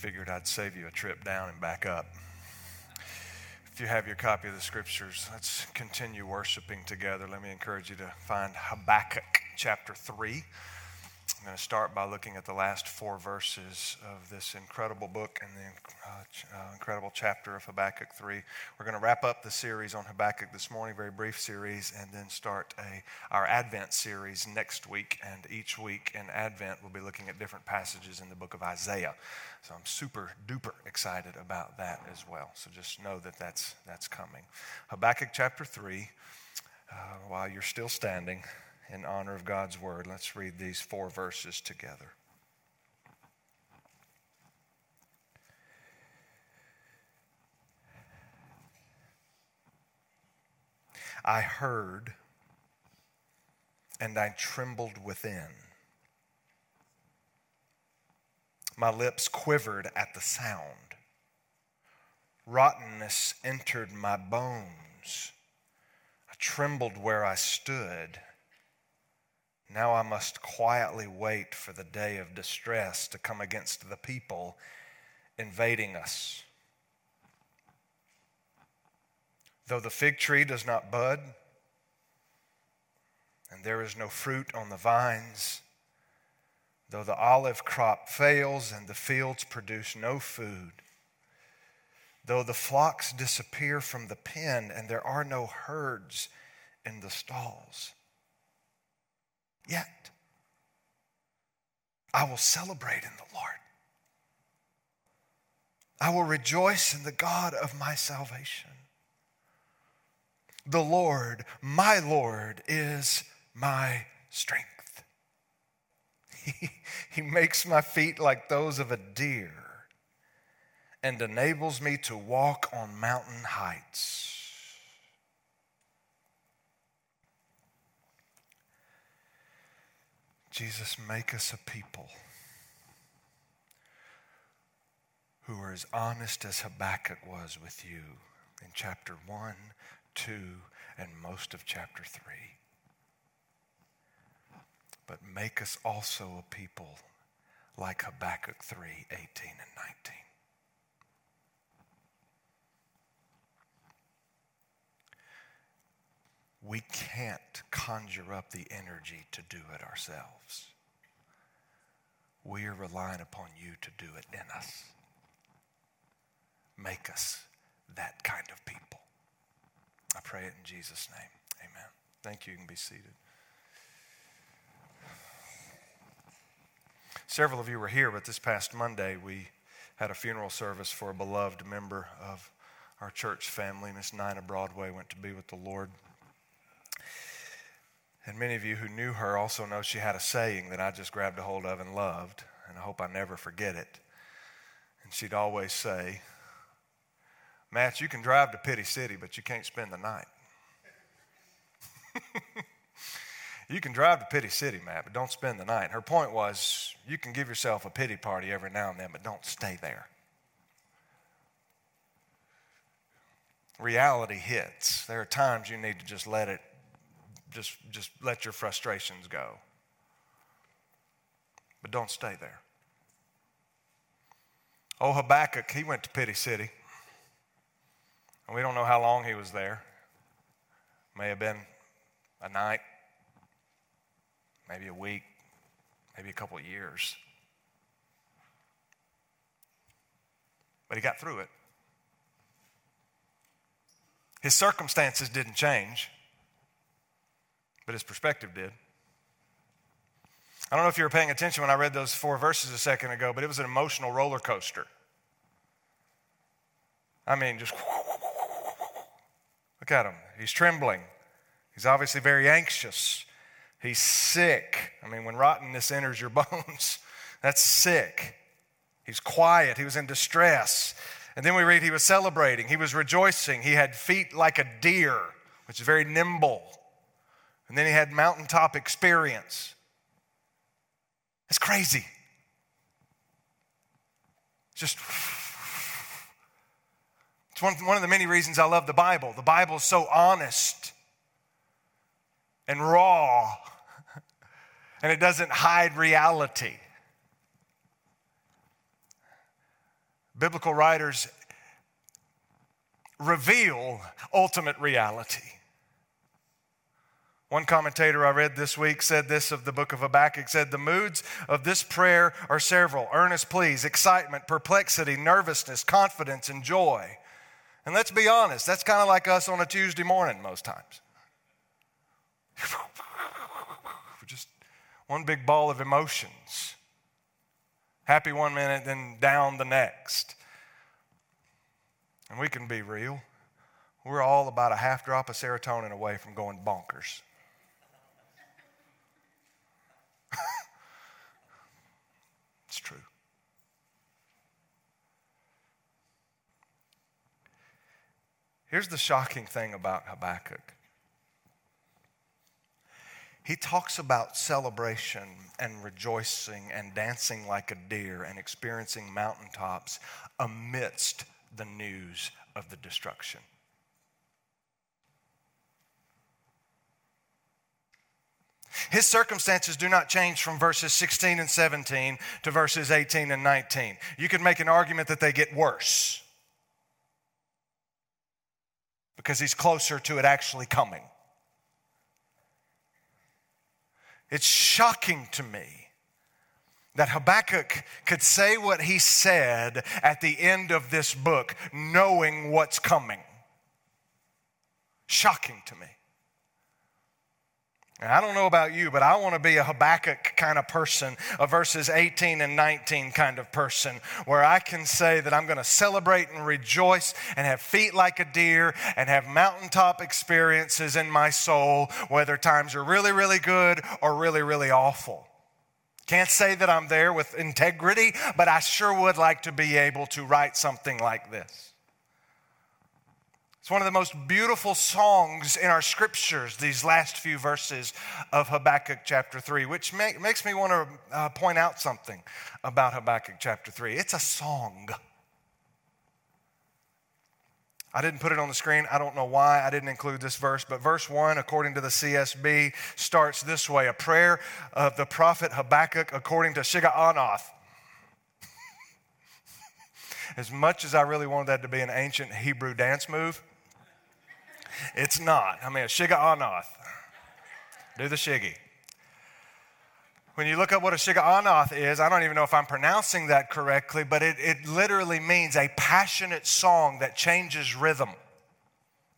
figured I'd save you a trip down and back up. If you have your copy of the scriptures, let's continue worshiping together. Let me encourage you to find Habakkuk chapter 3. I'm going to start by looking at the last four verses of this incredible book and the uh, ch- uh, incredible chapter of Habakkuk 3. We're going to wrap up the series on Habakkuk this morning, very brief series, and then start a, our Advent series next week. And each week in Advent, we'll be looking at different passages in the book of Isaiah. So I'm super duper excited about that as well. So just know that that's, that's coming. Habakkuk chapter 3, uh, while you're still standing in honor of God's word, let's read these four verses together. I heard and I trembled within. My lips quivered at the sound. Rottenness entered my bones. I trembled where I stood. Now I must quietly wait for the day of distress to come against the people invading us. Though the fig tree does not bud, and there is no fruit on the vines, though the olive crop fails and the fields produce no food, though the flocks disappear from the pen and there are no herds in the stalls yet. I will celebrate in the Lord. I will rejoice in the God of my salvation. The Lord, my Lord, is my strength. He, he makes my feet like those of a deer and enables me to walk on mountain heights. Jesus, make us a people who are as honest as Habakkuk was with you in chapter 1, 2, and most of chapter 3. But make us also a people like Habakkuk 3, 18 and 19. We can't conjure up the energy to do it ourselves. We are relying upon you to do it in us. Make us that kind of people. I pray it in Jesus' name. Amen. Thank you. You can be seated. Several of you were here, but this past Monday we had a funeral service for a beloved member of our church family. Miss Nina Broadway went to be with the Lord. And many of you who knew her also know she had a saying that I just grabbed a hold of and loved, and I hope I never forget it. And she'd always say, Matt, you can drive to Pity City, but you can't spend the night. you can drive to Pity City, Matt, but don't spend the night. Her point was, you can give yourself a pity party every now and then, but don't stay there. Reality hits. There are times you need to just let it just, just let your frustrations go. But don't stay there. Oh, Habakkuk, he went to Pity City. And we don't know how long he was there. May have been a night, maybe a week, maybe a couple of years. But he got through it. His circumstances didn't change but his perspective did. I don't know if you were paying attention when I read those four verses a second ago, but it was an emotional roller coaster. I mean, just look at him. He's trembling. He's obviously very anxious. He's sick. I mean, when rottenness enters your bones, that's sick. He's quiet. He was in distress. And then we read he was celebrating. He was rejoicing. He had feet like a deer, which is very nimble. And then he had mountaintop experience. It's crazy. Just, it's one, one of the many reasons I love the Bible. The Bible is so honest and raw, and it doesn't hide reality. Biblical writers reveal ultimate reality. One commentator I read this week said this of the book of Habakkuk said the moods of this prayer are several earnest pleas, excitement, perplexity, nervousness, confidence, and joy. And let's be honest, that's kind of like us on a Tuesday morning most times. Just one big ball of emotions. Happy one minute, then down the next. And we can be real. We're all about a half drop of serotonin away from going bonkers. it's true. Here's the shocking thing about Habakkuk he talks about celebration and rejoicing and dancing like a deer and experiencing mountaintops amidst the news of the destruction. His circumstances do not change from verses 16 and 17 to verses 18 and 19. You could make an argument that they get worse because he's closer to it actually coming. It's shocking to me that Habakkuk could say what he said at the end of this book, knowing what's coming. Shocking to me. I don't know about you, but I want to be a Habakkuk kind of person, a verses 18 and 19 kind of person, where I can say that I'm going to celebrate and rejoice and have feet like a deer and have mountaintop experiences in my soul, whether times are really, really good or really, really awful. Can't say that I'm there with integrity, but I sure would like to be able to write something like this. It's one of the most beautiful songs in our scriptures, these last few verses of Habakkuk chapter 3, which make, makes me want to uh, point out something about Habakkuk chapter 3. It's a song. I didn't put it on the screen. I don't know why I didn't include this verse, but verse 1, according to the CSB, starts this way A prayer of the prophet Habakkuk according to Shigionoth. as much as I really wanted that to be an ancient Hebrew dance move, it's not. I mean, a Shigionoth. Do the shiggy. When you look up what a Shigionoth is, I don't even know if I'm pronouncing that correctly, but it, it literally means a passionate song that changes rhythm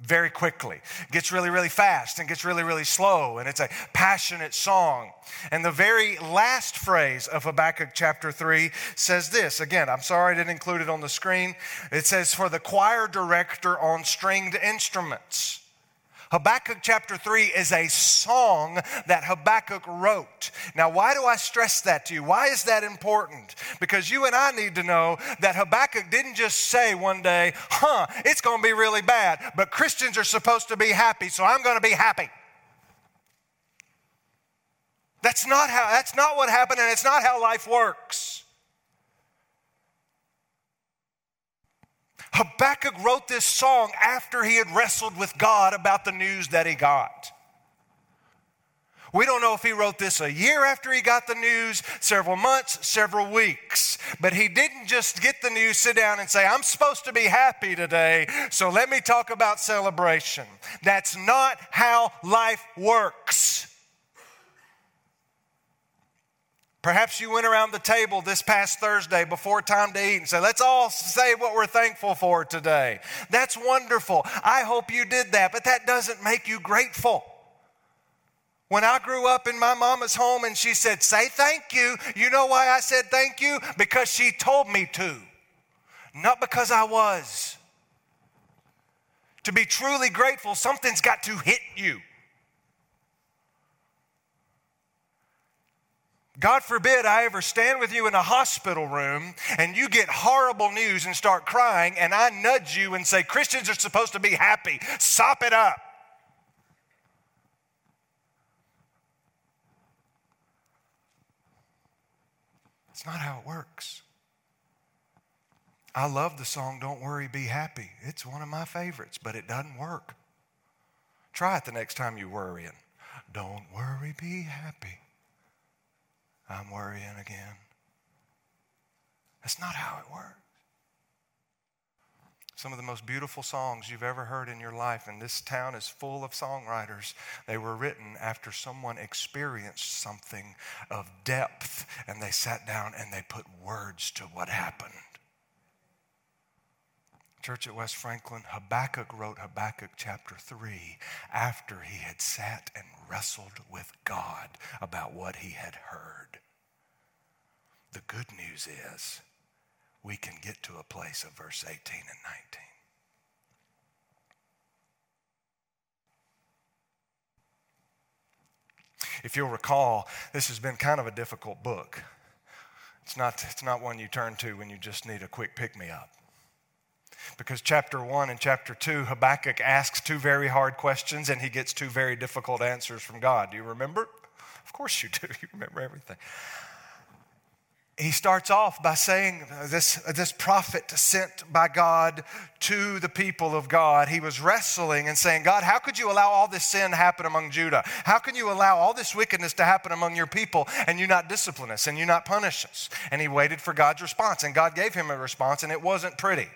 very quickly. Gets really, really fast and gets really, really slow, and it's a passionate song. And the very last phrase of Habakkuk chapter 3 says this again, I'm sorry I didn't include it on the screen. It says, For the choir director on stringed instruments. Habakkuk chapter 3 is a song that Habakkuk wrote. Now, why do I stress that to you? Why is that important? Because you and I need to know that Habakkuk didn't just say one day, huh, it's going to be really bad, but Christians are supposed to be happy, so I'm going to be happy. That's not how that's not what happened and it's not how life works. Habakkuk wrote this song after he had wrestled with God about the news that he got. We don't know if he wrote this a year after he got the news, several months, several weeks. But he didn't just get the news, sit down and say, I'm supposed to be happy today, so let me talk about celebration. That's not how life works. Perhaps you went around the table this past Thursday before time to eat and said, Let's all say what we're thankful for today. That's wonderful. I hope you did that, but that doesn't make you grateful. When I grew up in my mama's home and she said, Say thank you, you know why I said thank you? Because she told me to, not because I was. To be truly grateful, something's got to hit you. God forbid I ever stand with you in a hospital room and you get horrible news and start crying, and I nudge you and say, Christians are supposed to be happy. Sop it up. It's not how it works. I love the song Don't Worry, Be Happy. It's one of my favorites, but it doesn't work. Try it the next time you're worrying. Don't worry, be happy. I'm worrying again. That's not how it works. Some of the most beautiful songs you've ever heard in your life, and this town is full of songwriters. They were written after someone experienced something of depth, and they sat down and they put words to what happened. Church at West Franklin, Habakkuk wrote Habakkuk chapter 3 after he had sat and wrestled with God about what he had heard. The good news is we can get to a place of verse 18 and 19. If you'll recall, this has been kind of a difficult book. It's not, it's not one you turn to when you just need a quick pick me up. Because chapter 1 and chapter 2, Habakkuk asks two very hard questions and he gets two very difficult answers from God. Do you remember? Of course you do. You remember everything he starts off by saying this, this prophet sent by God to the people of God, he was wrestling and saying, God, how could you allow all this sin to happen among Judah? How can you allow all this wickedness to happen among your people and you not discipline us and you not punish us? And he waited for God's response, and God gave him a response, and it wasn't pretty.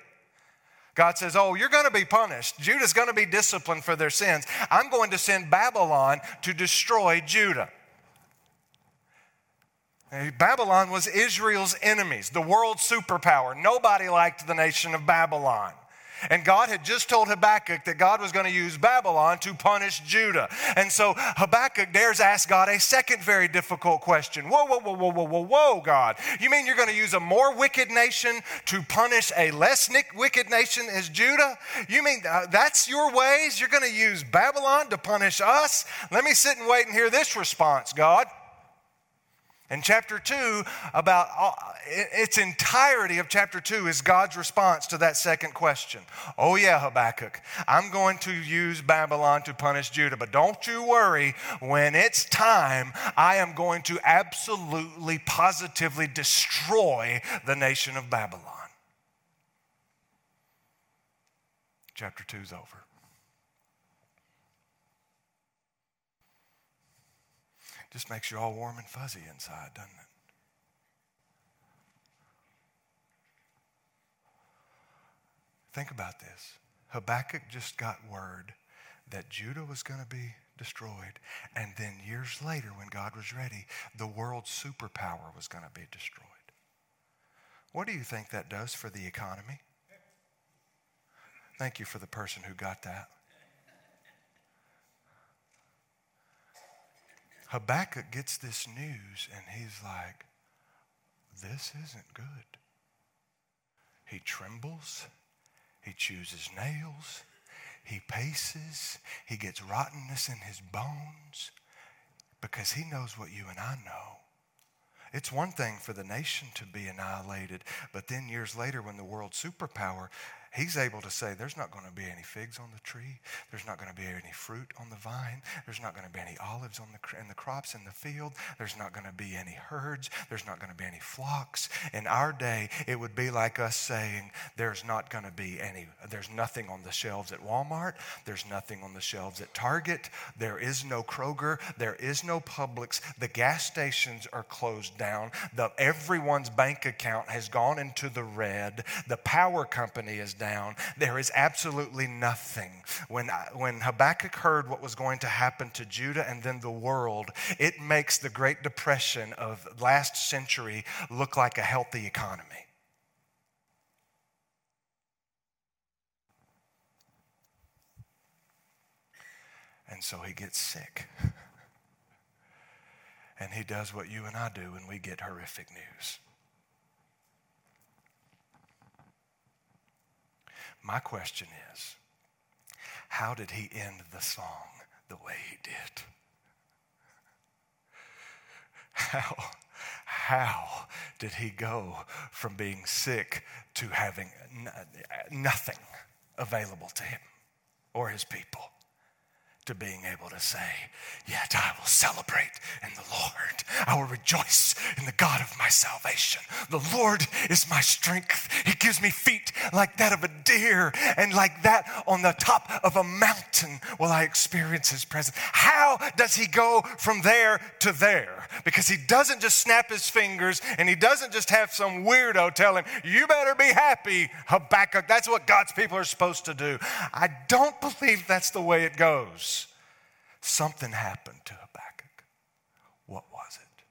God says, Oh, you're going to be punished. Judah's going to be disciplined for their sins. I'm going to send Babylon to destroy Judah. Babylon was Israel's enemies, the world superpower. Nobody liked the nation of Babylon. And God had just told Habakkuk that God was going to use Babylon to punish Judah. And so Habakkuk dares ask God a second very difficult question. Whoa, whoa, whoa, whoa, whoa, whoa, whoa, God. You mean you're going to use a more wicked nation to punish a less wicked nation as Judah? You mean uh, that's your ways? You're going to use Babylon to punish us? Let me sit and wait and hear this response, God. And chapter 2, about uh, its entirety of chapter 2 is God's response to that second question. Oh, yeah, Habakkuk, I'm going to use Babylon to punish Judah, but don't you worry. When it's time, I am going to absolutely, positively destroy the nation of Babylon. Chapter 2 is over. Just makes you all warm and fuzzy inside, doesn't it? Think about this. Habakkuk just got word that Judah was going to be destroyed. And then years later, when God was ready, the world's superpower was going to be destroyed. What do you think that does for the economy? Thank you for the person who got that. Habakkuk gets this news and he's like, this isn't good. He trembles. He chews his nails. He paces. He gets rottenness in his bones because he knows what you and I know. It's one thing for the nation to be annihilated, but then years later, when the world superpower He's able to say, There's not going to be any figs on the tree. There's not going to be any fruit on the vine. There's not going to be any olives on the, in the crops in the field. There's not going to be any herds. There's not going to be any flocks. In our day, it would be like us saying, There's not going to be any, there's nothing on the shelves at Walmart. There's nothing on the shelves at Target. There is no Kroger. There is no Publix. The gas stations are closed down. The, everyone's bank account has gone into the red. The power company is down down. There is absolutely nothing. When, when Habakkuk heard what was going to happen to Judah and then the world, it makes the Great Depression of last century look like a healthy economy. And so he gets sick. And he does what you and I do when we get horrific news. My question is how did he end the song the way he did? How, how did he go from being sick to having nothing available to him or his people? To being able to say, Yet I will celebrate in the Lord. I will rejoice in the God of my salvation. The Lord is my strength. He gives me feet like that of a deer, and like that on the top of a mountain will I experience His presence. How does He go from there to there? Because He doesn't just snap His fingers and He doesn't just have some weirdo tell Him, You better be happy, Habakkuk. That's what God's people are supposed to do. I don't believe that's the way it goes. Something happened to Habakkuk. What was it?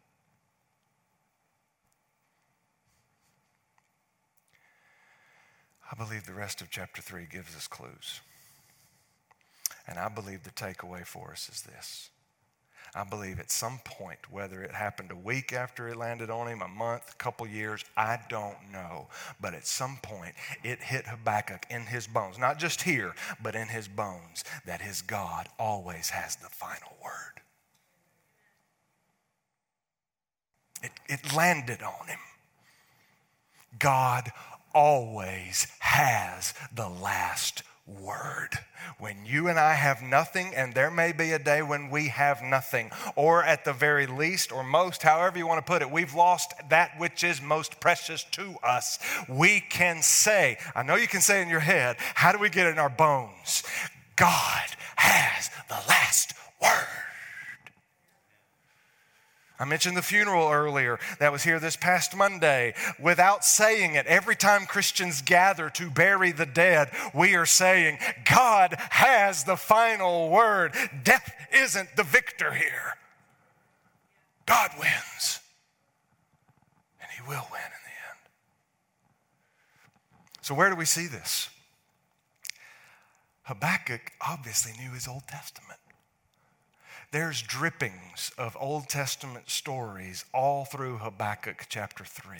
I believe the rest of chapter 3 gives us clues. And I believe the takeaway for us is this. I believe at some point, whether it happened a week after it landed on him, a month, a couple years, I don't know. But at some point, it hit Habakkuk in his bones, not just here, but in his bones, that his God always has the final word. It, it landed on him. God always has the last word. When you and I have nothing, and there may be a day when we have nothing, or at the very least, or most, however you want to put it, we've lost that which is most precious to us, we can say, I know you can say in your head, how do we get it in our bones? God has the last word. I mentioned the funeral earlier that was here this past Monday. Without saying it, every time Christians gather to bury the dead, we are saying, God has the final word. Death isn't the victor here. God wins. And He will win in the end. So, where do we see this? Habakkuk obviously knew his Old Testament. There's drippings of Old Testament stories all through Habakkuk chapter 3.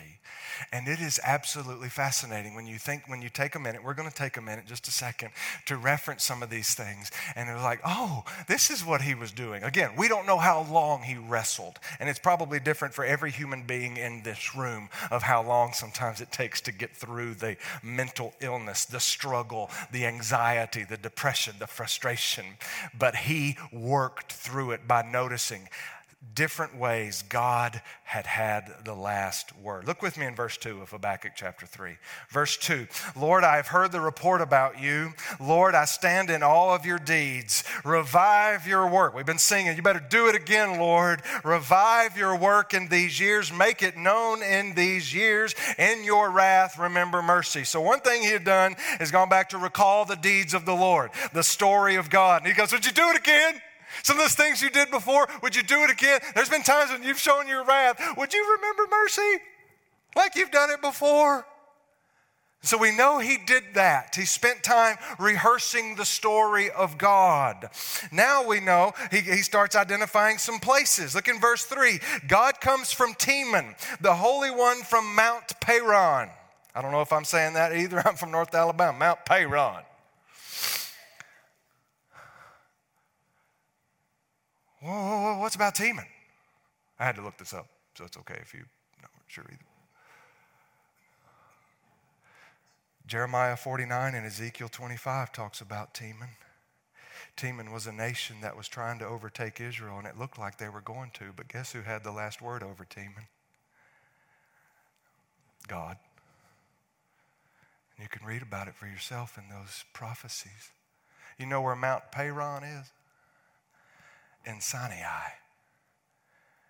And it is absolutely fascinating when you think, when you take a minute, we're going to take a minute, just a second, to reference some of these things. And it's like, oh, this is what he was doing. Again, we don't know how long he wrestled. And it's probably different for every human being in this room of how long sometimes it takes to get through the mental illness, the struggle, the anxiety, the depression, the frustration. But he worked through through it by noticing different ways God had had the last word. Look with me in verse 2 of Habakkuk chapter 3. Verse 2 Lord, I have heard the report about you. Lord, I stand in all of your deeds. Revive your work. We've been singing, you better do it again, Lord. Revive your work in these years. Make it known in these years. In your wrath, remember mercy. So, one thing he had done is gone back to recall the deeds of the Lord, the story of God. And he goes, Would you do it again? Some of those things you did before, would you do it again? There's been times when you've shown your wrath. Would you remember mercy? Like you've done it before. So we know he did that. He spent time rehearsing the story of God. Now we know he, he, starts identifying some places. Look in verse 3. God comes from Teman, the Holy One from Mount Paran. I don't know if I'm saying that either. I'm from North Alabama, Mount Paran. Whoa, whoa, what's about Teman? I had to look this up, so it's okay if you're not sure either. Jeremiah 49 and Ezekiel 25 talks about Teman. Teman was a nation that was trying to overtake Israel, and it looked like they were going to, but guess who had the last word over Teman? God. And you can read about it for yourself in those prophecies. You know where Mount Paran is? In Sinai.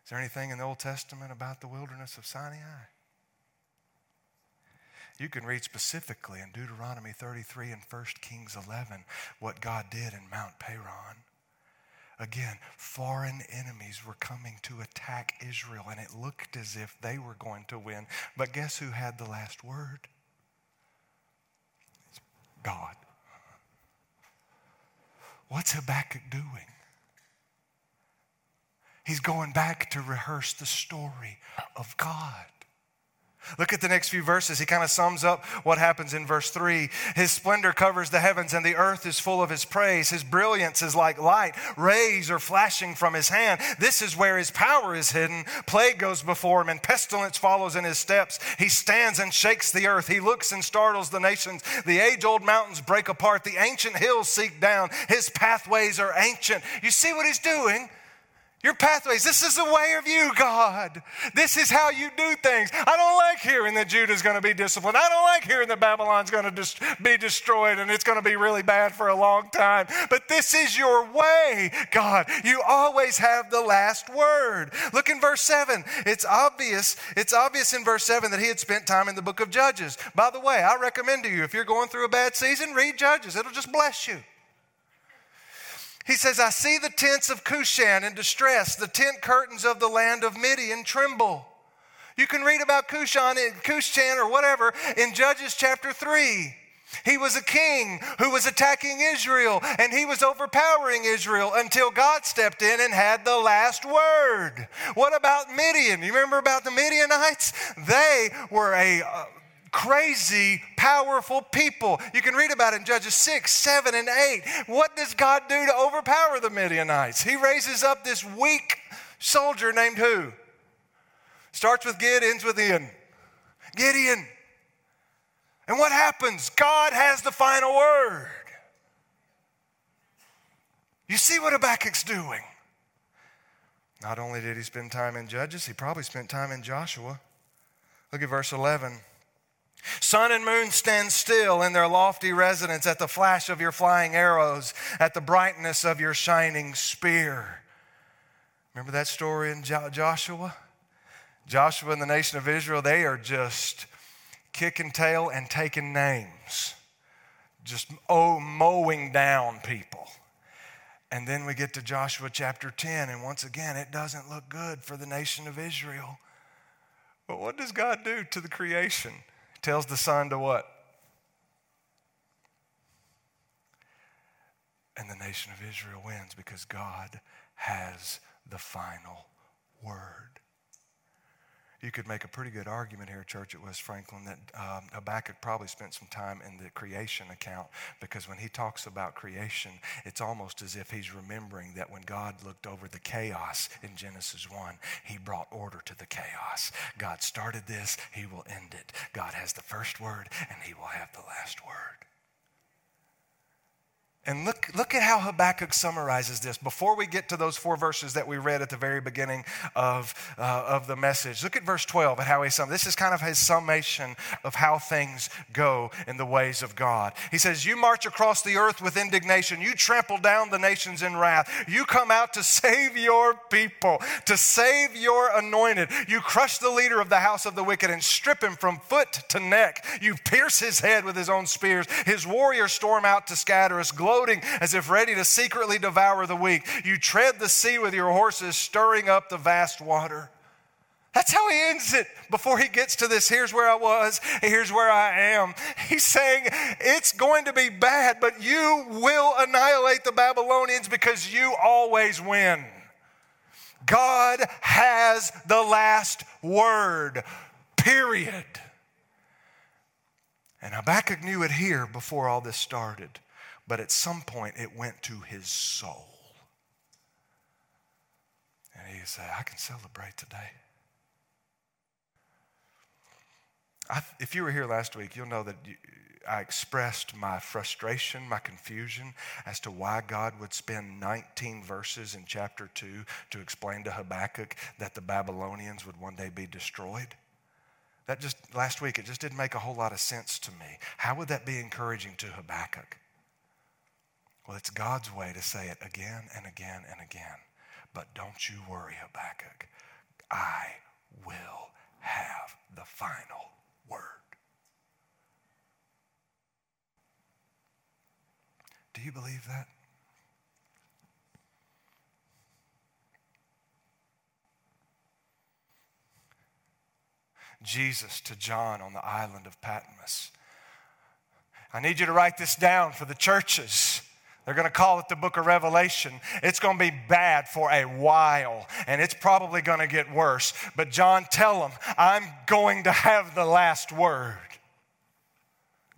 Is there anything in the Old Testament about the wilderness of Sinai? You can read specifically in Deuteronomy 33 and 1 Kings 11 what God did in Mount Paran. Again, foreign enemies were coming to attack Israel, and it looked as if they were going to win. But guess who had the last word? It's God. What's Habakkuk doing? He's going back to rehearse the story of God. Look at the next few verses. He kind of sums up what happens in verse 3. His splendor covers the heavens, and the earth is full of his praise. His brilliance is like light. Rays are flashing from his hand. This is where his power is hidden. Plague goes before him, and pestilence follows in his steps. He stands and shakes the earth. He looks and startles the nations. The age old mountains break apart. The ancient hills seek down. His pathways are ancient. You see what he's doing? Your pathways. This is the way of you, God. This is how you do things. I don't like hearing that Judah's going to be disciplined. I don't like hearing that Babylon's going to dis- be destroyed and it's going to be really bad for a long time. But this is your way, God. You always have the last word. Look in verse 7. It's obvious. It's obvious in verse 7 that he had spent time in the book of Judges. By the way, I recommend to you if you're going through a bad season, read Judges. It'll just bless you. He says, I see the tents of Cushan in distress, the tent curtains of the land of Midian tremble. You can read about Cushan, Cushan or whatever in Judges chapter 3. He was a king who was attacking Israel and he was overpowering Israel until God stepped in and had the last word. What about Midian? You remember about the Midianites? They were a uh, crazy, powerful people. You can read about it in Judges 6, 7, and 8. What does God do to overpower the Midianites? He raises up this weak soldier named who? Starts with Gid, ends with Ian. Gideon. And what happens? God has the final word. You see what Habakkuk's doing. Not only did he spend time in Judges, he probably spent time in Joshua. Look at verse 11. Sun and moon stand still in their lofty residence at the flash of your flying arrows, at the brightness of your shining spear. Remember that story in Joshua? Joshua and the nation of Israel, they are just kicking tail and taking names, just oh, mowing down people. And then we get to Joshua chapter 10, and once again, it doesn't look good for the nation of Israel. But what does God do to the creation? Tells the sun to what? And the nation of Israel wins because God has the final word. You could make a pretty good argument here, church, at West Franklin, that um, Habakkuk probably spent some time in the creation account because when he talks about creation, it's almost as if he's remembering that when God looked over the chaos in Genesis 1, he brought order to the chaos. God started this, he will end it. God has the first word, and he will have the last word. And look, look at how Habakkuk summarizes this before we get to those four verses that we read at the very beginning of, uh, of the message. Look at verse 12 and how he sums. This is kind of his summation of how things go in the ways of God. He says, You march across the earth with indignation. You trample down the nations in wrath. You come out to save your people, to save your anointed. You crush the leader of the house of the wicked and strip him from foot to neck. You pierce his head with his own spears. His warriors storm out to scatter us floating as if ready to secretly devour the weak. You tread the sea with your horses, stirring up the vast water. That's how he ends it before he gets to this. Here's where I was, here's where I am. He's saying it's going to be bad, but you will annihilate the Babylonians because you always win. God has the last word, period. And Habakkuk knew it here before all this started but at some point it went to his soul. And he said, I can celebrate today. I, if you were here last week, you'll know that you, I expressed my frustration, my confusion as to why God would spend 19 verses in chapter 2 to explain to Habakkuk that the Babylonians would one day be destroyed. That just, last week, it just didn't make a whole lot of sense to me. How would that be encouraging to Habakkuk? Well, it's God's way to say it again and again and again. But don't you worry, Habakkuk. I will have the final word. Do you believe that? Jesus to John on the island of Patmos. I need you to write this down for the churches. They're going to call it the book of Revelation. It's going to be bad for a while, and it's probably going to get worse. But, John, tell them, I'm going to have the last word.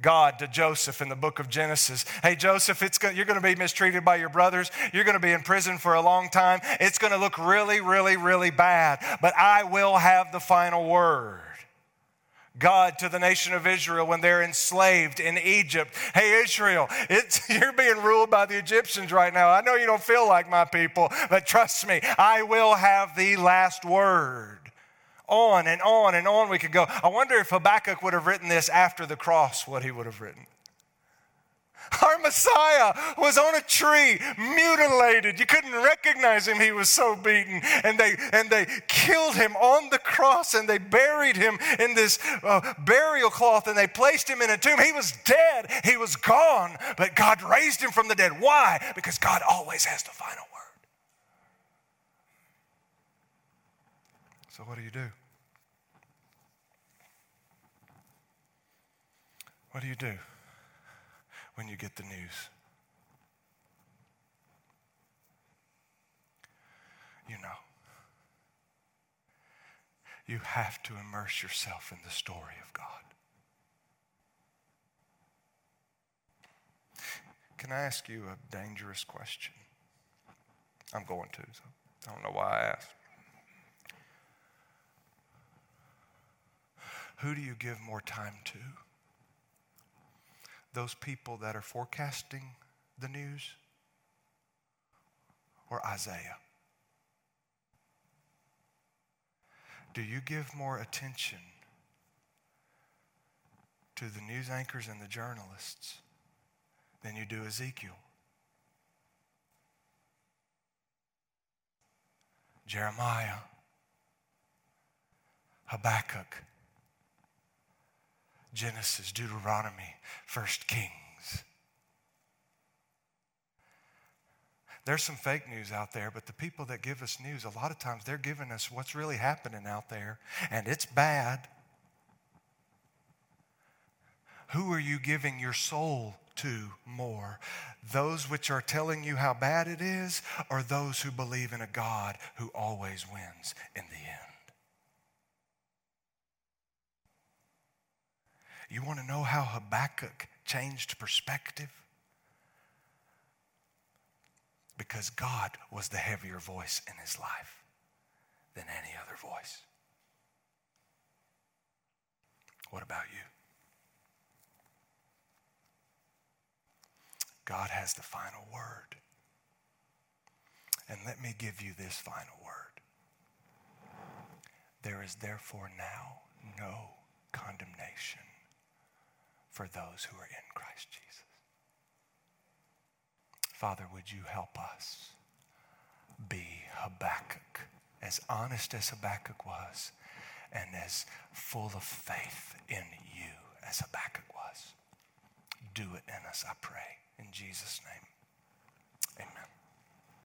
God to Joseph in the book of Genesis. Hey, Joseph, it's you're going to be mistreated by your brothers. You're going to be in prison for a long time. It's going to look really, really, really bad, but I will have the final word. God to the nation of Israel when they're enslaved in Egypt. Hey, Israel, you're being ruled by the Egyptians right now. I know you don't feel like my people, but trust me, I will have the last word. On and on and on we could go. I wonder if Habakkuk would have written this after the cross, what he would have written. Our Messiah was on a tree, mutilated. You couldn't recognize him. He was so beaten. And they, and they killed him on the cross and they buried him in this uh, burial cloth and they placed him in a tomb. He was dead. He was gone. But God raised him from the dead. Why? Because God always has the final word. So, what do you do? What do you do? When you get the news. You know. You have to immerse yourself in the story of God. Can I ask you a dangerous question? I'm going to, so I don't know why I asked. Who do you give more time to? Those people that are forecasting the news or Isaiah? Do you give more attention to the news anchors and the journalists than you do Ezekiel? Jeremiah, Habakkuk, Genesis, Deuteronomy, First Kings. There's some fake news out there, but the people that give us news, a lot of times they're giving us what's really happening out there, and it's bad. Who are you giving your soul to more? Those which are telling you how bad it is, or those who believe in a God who always wins in the end? You want to know how Habakkuk changed perspective? Because God was the heavier voice in his life than any other voice. What about you? God has the final word. And let me give you this final word. There is therefore now no condemnation for those who are in Christ Jesus. Father, would you help us be Habakkuk, as honest as Habakkuk was, and as full of faith in you as Habakkuk was. Do it in us, I pray. In Jesus' name, amen.